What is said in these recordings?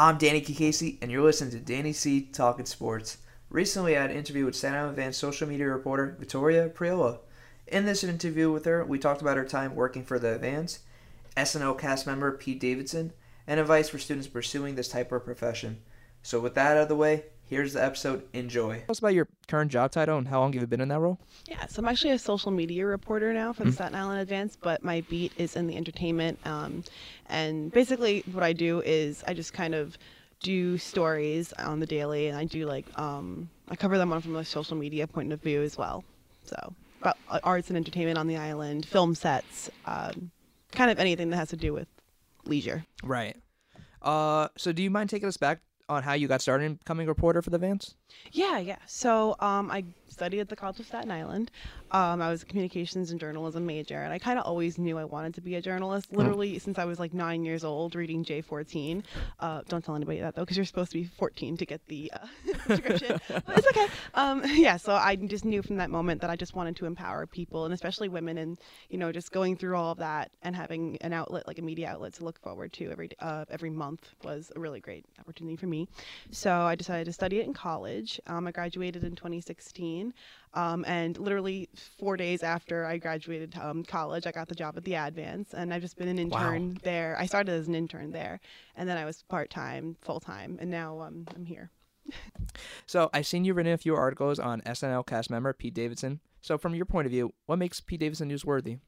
I'm Danny Casey, and you're listening to Danny C Talking Sports. Recently, I had an interview with Staten Island Advance social media reporter Victoria Priola. In this interview with her, we talked about her time working for the Advance, SNL cast member Pete Davidson, and advice for students pursuing this type of profession. So, with that out of the way, here's the episode. Enjoy. Tell us about your current job title and how long you've been in that role. Yeah, so I'm actually a social media reporter now for the Staten Island Advance, but my beat is in the entertainment. Um, and basically, what I do is I just kind of do stories on the daily, and I do like um, I cover them on from a social media point of view as well. So about uh, arts and entertainment on the island, film sets, um, kind of anything that has to do with leisure. Right. Uh, so do you mind taking us back on how you got started in becoming a reporter for the Advance? Yeah, yeah. So um, I studied at the College of Staten Island. Um, I was a communications and journalism major, and I kind of always knew I wanted to be a journalist. Literally since I was like nine years old, reading J14. Uh, don't tell anybody that though, because you're supposed to be 14 to get the uh, subscription. but it's okay. Um, yeah. So I just knew from that moment that I just wanted to empower people, and especially women, and you know, just going through all of that and having an outlet like a media outlet to look forward to every uh, every month was a really great opportunity for me. So I decided to study it in college. Um, I graduated in 2016. Um, and literally four days after I graduated um, college, I got the job at the Advance, and I've just been an Wow. intern there. I started as an intern there, and then I was part time, full time, and now um, I'm here. So I've seen you've written a few articles on SNL cast member Pete Davidson. So from your point of view, what makes Pete Davidson newsworthy?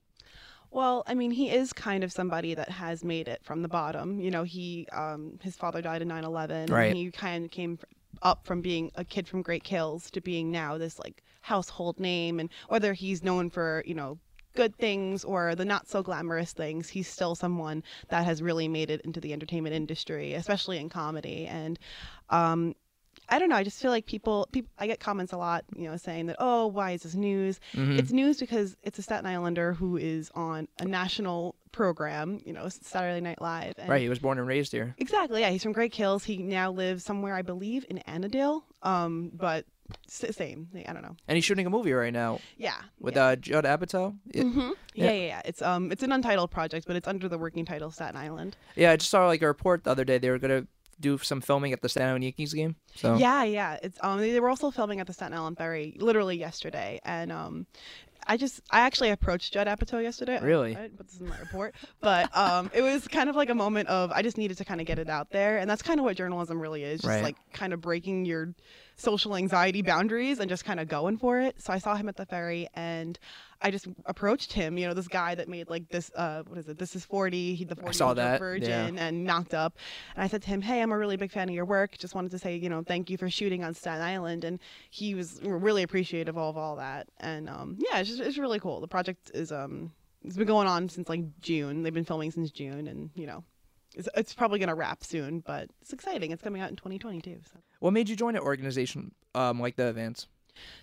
Well, I mean, he is kind of somebody that has made it from the bottom. You know, he um, his father died in 9/11, Right. and he kind of came up from being a kid from Great Kills to being now this like household name. And whether he's known for you know good things or the not so glamorous things, he's still someone that has really made it into the entertainment industry, especially in comedy. And um, I don't know. I just feel like people, people. I get comments a lot, you know, saying that, "Oh, why is this news?" Mhm. It's news because it's a Staten Islander who is on a national program, you know, Saturday Night Live. And Right, he was born and raised here. Exactly. Yeah, he's from Great Kills. He now lives somewhere, I believe, in Annadale. Um, but same. I don't know. And he's shooting a movie right now Yeah. with yeah. uh, Judd Apatow. Mhm. yeah. yeah, yeah, yeah. It's um, it's an untitled project, but it's under the working title Staten Island. yeah, I just saw like a report the other day they were gonna do some filming at the Staten Island Yankees game. So Yeah, yeah. It's um they were also filming at the Staten Island Ferry literally yesterday and um I just I actually approached Judd Apatow yesterday. Really? I didn't put this in my report. But um it was kind of like a moment of I just needed to kind of get it out there and that's kind of what journalism really is. Just Right. like kind of breaking your social anxiety boundaries and just kind of going for it. So I saw him at the ferry and I just approached him, you know, this guy that made like this uh what is it? This is 40, he the 40 saw Year Old that, virgin and knocked up. And I said to him, "Hey, I'm a really big fan of your work. Just wanted to say, you know, thank you for shooting on Staten Island." And he was really appreciative of all that. And um, yeah, it's just it's really cool. The project is um it's been going on since like June. They've been filming since June, and you know, it's it's probably gonna wrap soon, but it's exciting. It's coming out in 2022. So. what made you join an organization um like the Advance?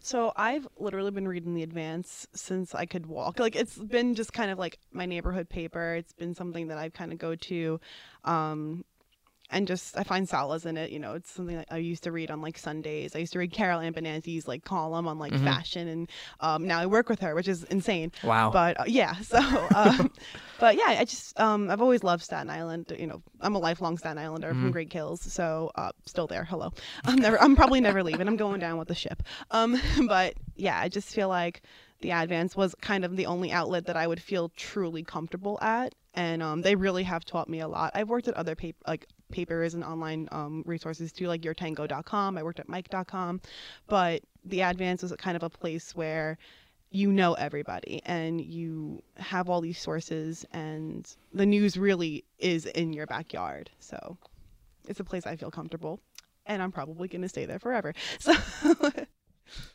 So I've literally been reading the advance since I could walk. Like it's been just kind of like my neighborhood paper. It's been something that I kind of go to um and just I find solace in it, you know. It's something that I used to read on like Sundays. I used to read Carol Ann Benanti's like column on like Mhm. fashion and um now I work with her, which is insane. Wow. But uh, yeah, so um, but yeah, I just um I've always loved Staten Island. You know, I'm a lifelong Staten Islander Mhm. from Great Kills, so uh, still there. Hello, I'm never. I'm probably never leaving. I'm going down with the ship. Um, but yeah, I just feel like the Advance was kind of the only outlet that I would feel truly comfortable at, and um, they really have taught me a lot. I've worked at other paper like papers and online um, resources too, like yourtango.com. I worked at mic.com, but the Advance was kind of a place where you know everybody and you have all these sources and the news really is in your backyard so it's a place i feel comfortable and i'm probably going to stay there forever so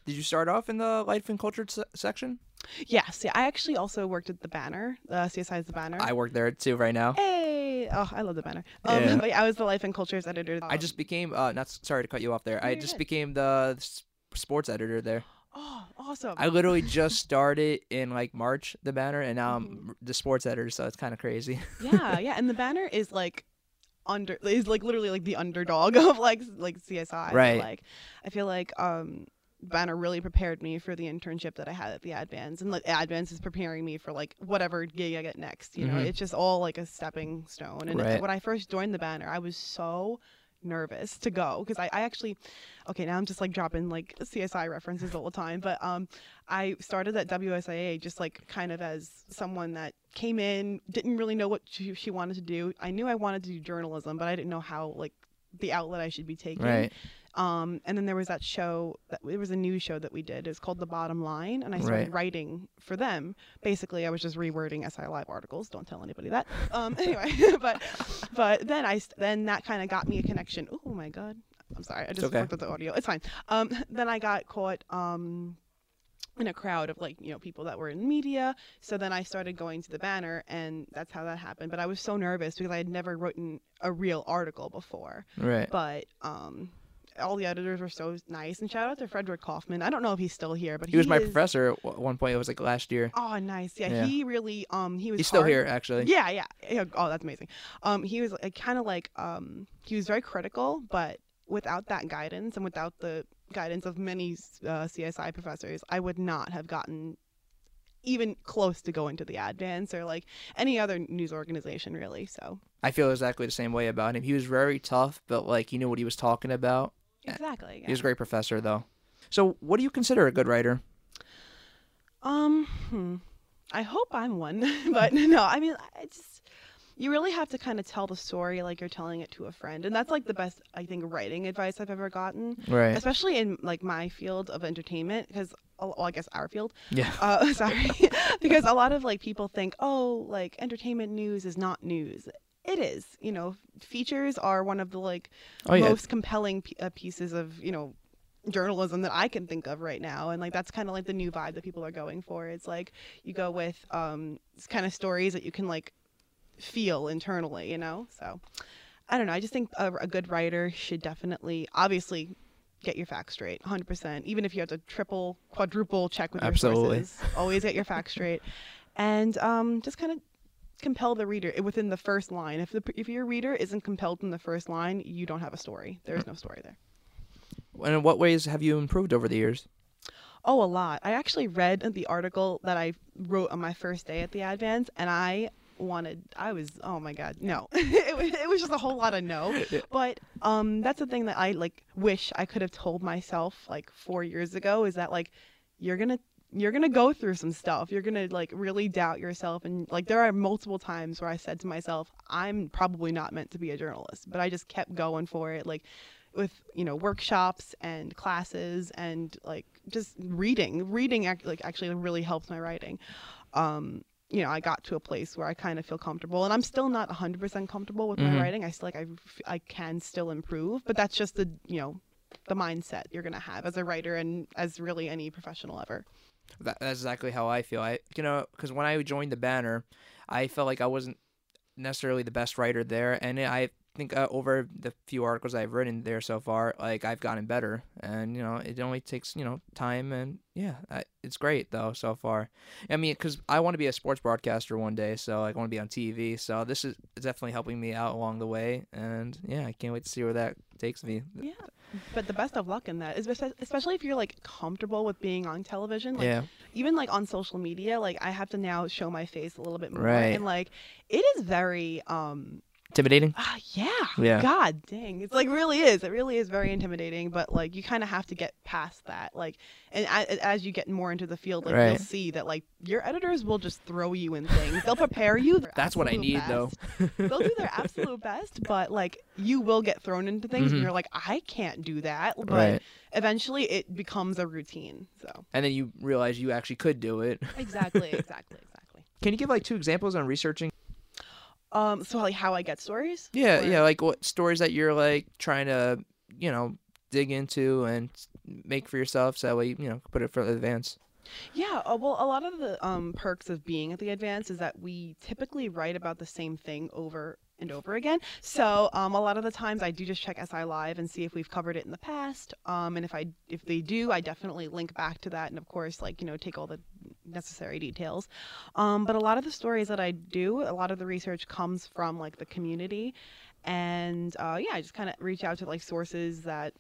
Did you start off in the life and culture se- section? yes yeah i actually also worked at the banner uh, csi's the banner I work there too right now. hey oh i love the banner um, Yeah. i was the life and cultures editor I just became uh not sorry to cut you off there. No, I just good. became the sports editor there. oh awesome I literally just started in like March the banner and now Mm-hmm. I'm the sports editor, so it's kind of crazy. yeah yeah and the banner is like under is like literally like the underdog of like like CSI. Right. Like I feel like um Banner really prepared me for the internship that I had at the Advance, and like Advance is preparing me for like whatever gig I get next. You know, Mhm. it's just all like a stepping stone. And Right. when I first joined the Banner, I was so nervous to go because I, I actually okay now i'm just like dropping like csi references all the time but um i started at wsia just like kind of as someone that came in didn't really know what she, she wanted to do i knew i wanted to do journalism but i didn't know how like the outlet i should be taking Right. Um, and then there was that show that it was a news show that we did. It was called The Bottom Line, and I started Right. writing for them. Basically, I was just rewording SI Live articles. Don't tell anybody that. Um, anyway, but but then I then that kind of got me a connection. Oh my god, I'm sorry, I just okay. fucked with the audio. It's fine. Um, then I got caught. Um, in a crowd of like you know people that were in media so then i started going to the banner and that's how that happened but i was so nervous because i had never written a real article before Right. but um all the editors were so nice and shout out to frederick kaufman i don't know if he's still here but He was my is- professor at one point. It was like last year. oh nice yeah, Yeah. he really um he was He's still hard- here, actually. yeah, yeah yeah oh that's amazing um he was like, kind of like um he was very critical but without that guidance and without the guidance of many uh, csi professors i would not have gotten even close to going to the advance or like any other news organization really so I feel exactly the same way about him. He was very tough, but like he knew what he was talking about. Exactly yeah. He was a great professor, though. So, what do you consider a good writer? Um, hmm. I hope I'm one, but no, I mean, I just you really have to kind of tell the story like you're telling it to a friend, and that's like the best I think writing advice I've ever gotten, Right. especially in like my field of entertainment, because well, I guess our field. Yeah. Uh, sorry, because a lot of like people think, oh, like entertainment news is not news. It is, you know, features are one of the like Oh yeah. most compelling p- uh, pieces of you know journalism that I can think of right now, and like that's kind of like the new vibe that people are going for. It's like you go with um kind of stories that you can like feel internally, you know. So I don't know. I just think a, a good writer should definitely, obviously. Get your facts straight, 100%. Even if you have to triple, quadruple check with your Absolutely. sources, always get your facts straight, and um, just kind of compel the reader within the first line. If the if your reader isn't compelled in the first line, you don't have a story. There's no story there. And in what ways have you improved over the years? Oh, a lot. I actually read the article that I wrote on my first day at the Advance, and I wanted. I was. Oh my God, no. it was. It was just a whole lot of no. But um, that's the thing that I like. Wish I could have told myself like four years ago is that like you're gonna you're gonna go through some stuff. You're gonna like really doubt yourself, and like there are multiple times where I said to myself, I'm probably not meant to be a journalist, but I just kept going for it. Like with you know workshops and classes and like just reading reading act- like actually really helps my writing um you know i got to a place where i kind of feel comfortable and i'm still not 100% comfortable with Mhm. my writing i still like I, I can still improve but that's just the you know the mindset you're gonna have as a writer and as really any professional ever That, that's exactly how I feel. I, you know, because when I joined the banner, I felt like I wasn't necessarily the best writer there, and I think uh, over the few articles I've written there so far, like I've gotten better, and you know, it only takes you know time, and yeah, I, it's great though so far. I mean, because I want to be a sports broadcaster one day, so like, I want to be on TV. So this is definitely helping me out along the way, and yeah, I can't wait to see where that takes me. yeah but the best of luck in that is especially if you're like comfortable with being on television like yeah, even like on social media like i have to now show my face a little bit more Right. and like it is very um intimidating. ah yeah Yeah. god dang it's like really is it really is very intimidating but like you kind of have to get past that like and a- as you get more into the field like you'll see that like your editors will just throw you in things they'll prepare you That's what I need, though. they'll do their absolute best but like you will get thrown into things Mhm. and you're like i can't do that but Right. eventually it becomes a routine so And then you realize you actually could do it. exactly exactly exactly Can you give like two examples on researching? Um, so like how I get stories? Yeah, Or- yeah, like what stories that you're like trying to, you know, dig into and make for yourself, so that way you know put it for the advance. Yeah, uh, well, a lot of the um, perks of being at the advance is that we typically write about the same thing over and over again. So um, a lot of the times I do just check SI Live and see if we've covered it in the past. Um, and if I if they do, I definitely link back to that and of course like you know take all the necessary details. Um, but a lot of the stories that I do, a lot of the research comes from like the community, and uh, yeah, I just kind of reach out to like sources that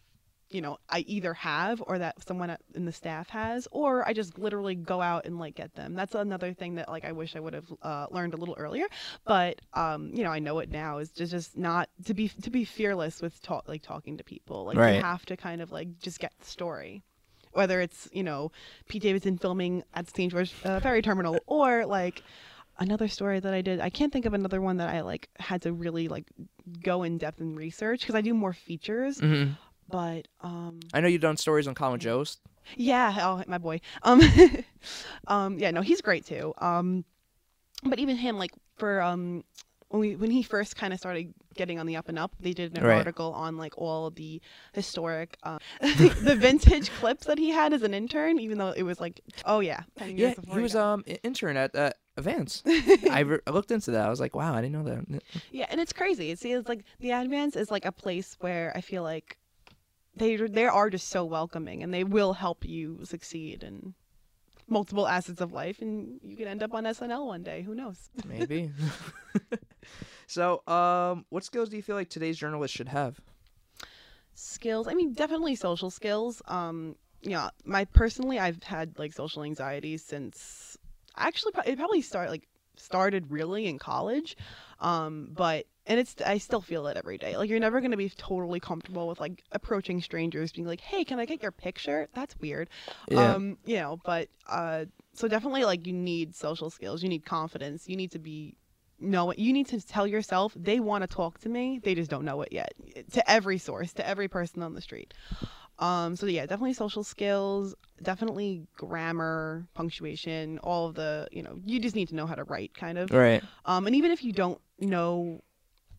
you know I either have or that someone in the staff has, or I just literally go out and like get them. That's another thing that like I wish I would have uh, learned a little earlier, but um, you know I know it now is just just not to be to be fearless with talk like talking to people. Like Right. you have to kind of like just get the story. Whether it's you know Pete Davidson filming at St. George uh, Ferry Terminal or like another story that I did. I can't think of another one that I like had to really like go in depth and research because I do more features. hmm But um, I know you've done stories on Colin Jost. yeah, oh my boy. Um, um, yeah, no, he's great too. Um, but even him, like for um, when we when he first kind of started getting on the up and up, they did an Right. article on like all the historic, uh, the vintage clips that he had as an intern, even though it was like, oh yeah, Yeah, he was um an intern at uh, Advance. I, re- I looked into that. I was like, wow, I didn't know that. Yeah, and it's crazy. See, it's like the Advance is like a place where I feel like they they are just so welcoming and they will help you succeed in multiple assets of life and you could end up on SNL one day. Who knows? Maybe. So, um, what skills do you feel like today's journalists should have? skills. I mean, definitely social skills. Um, know, my personally, I've had like social anxiety since actually it probably start like started really in college. Um, but and it's I still feel it every day. Like you're never gonna be totally comfortable with like approaching strangers, being like, "Hey, can I get your picture?" That's weird. Yeah. Um, you know, but uh, so definitely like you need social skills. You need confidence. You need to be know it. you need to tell yourself they want to talk to me they just don't know it yet to every source to every person on the street um so yeah definitely social skills definitely grammar punctuation all of the you know you just need to know how to write kind of Right. um and even if you don't know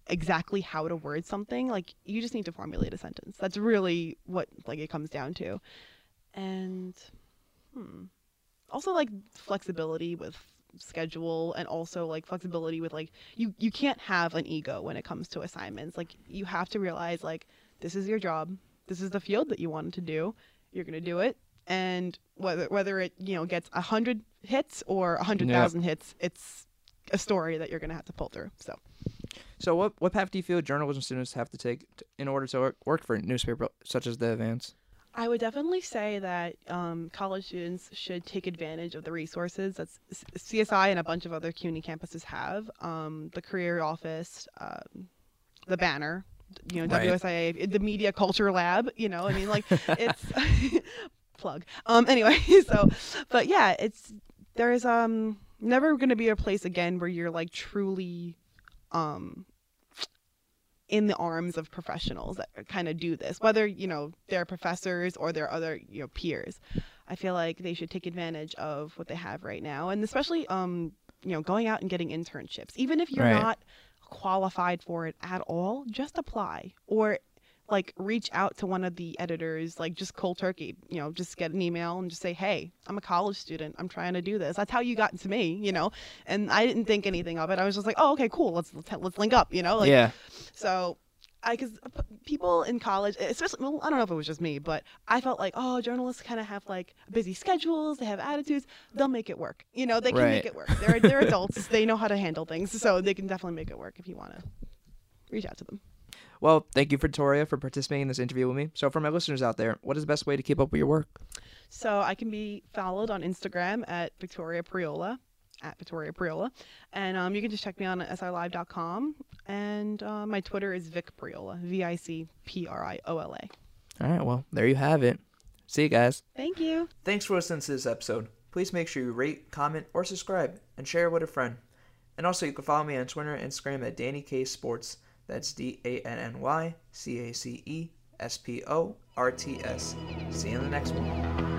exactly how to word something like you just need to formulate a sentence that's really what like it comes down to and hmm also like flexibility with schedule and also like flexibility with like you you can't have an ego when it comes to assignments. Like you have to realize like this is your job. This is the field that you wanted to do. You're going to do it. And whether whether it you know gets a hundred hits or a hundred thousand hits it's a story that you're going to have to pull through so. So, what what path do you feel journalism students have to take t- in order to work, work for a newspaper such as the Advance? I would definitely say that um, college students should take advantage of the resources that CSI and a bunch of other CUNY campuses have. Um, the career office, um, the banner, you know, Right. WSIA, the media culture lab. You know, I mean, like it's plug. Um, anyway, so, but yeah, it's there's um never going to be a place again where you're like truly um in the arms of professionals that kind of do this, whether you know they're professors or they're other you know peers. I feel like they should take advantage of what they have right now, and especially um you know going out and getting internships, even if you're Right. not qualified for it at all, just apply or like reach out to one of the editors like just cold turkey you know just get an email and just say hey i'm a college student. I'm trying to do this. That's how you got to me you know? And i didn't think anything of it. I was just like oh okay cool. Let's let's, let's link up you know? Like yeah. so I, cause people in college, especially, well, I don't know if it was just me, but I felt like, oh, journalists kind of have like busy schedules, they have attitudes, they'll make it work. You know, they can make it work. They're, they're adults, they know how to handle things, so they can definitely make it work if you want to reach out to them. Well, thank you, Victoria, for participating in this interview with me. So, for my listeners out there, what is the best way to keep up with your work? So I can be followed on Instagram at Victoria Priola, at Victoria Priola. And um, you can just check me on silive.com. And uh, my Twitter is Vic Priola, V I C P R I O L A. All right. Well, there you have it. See you guys. Thank you. Thanks for listening to this episode. Please make sure you rate, comment, or subscribe, and share with a friend. And also, you can follow me on Twitter and Instagram at Danny K Sports. That's D A N N Y C A C E S P O R T S. See you in the next one.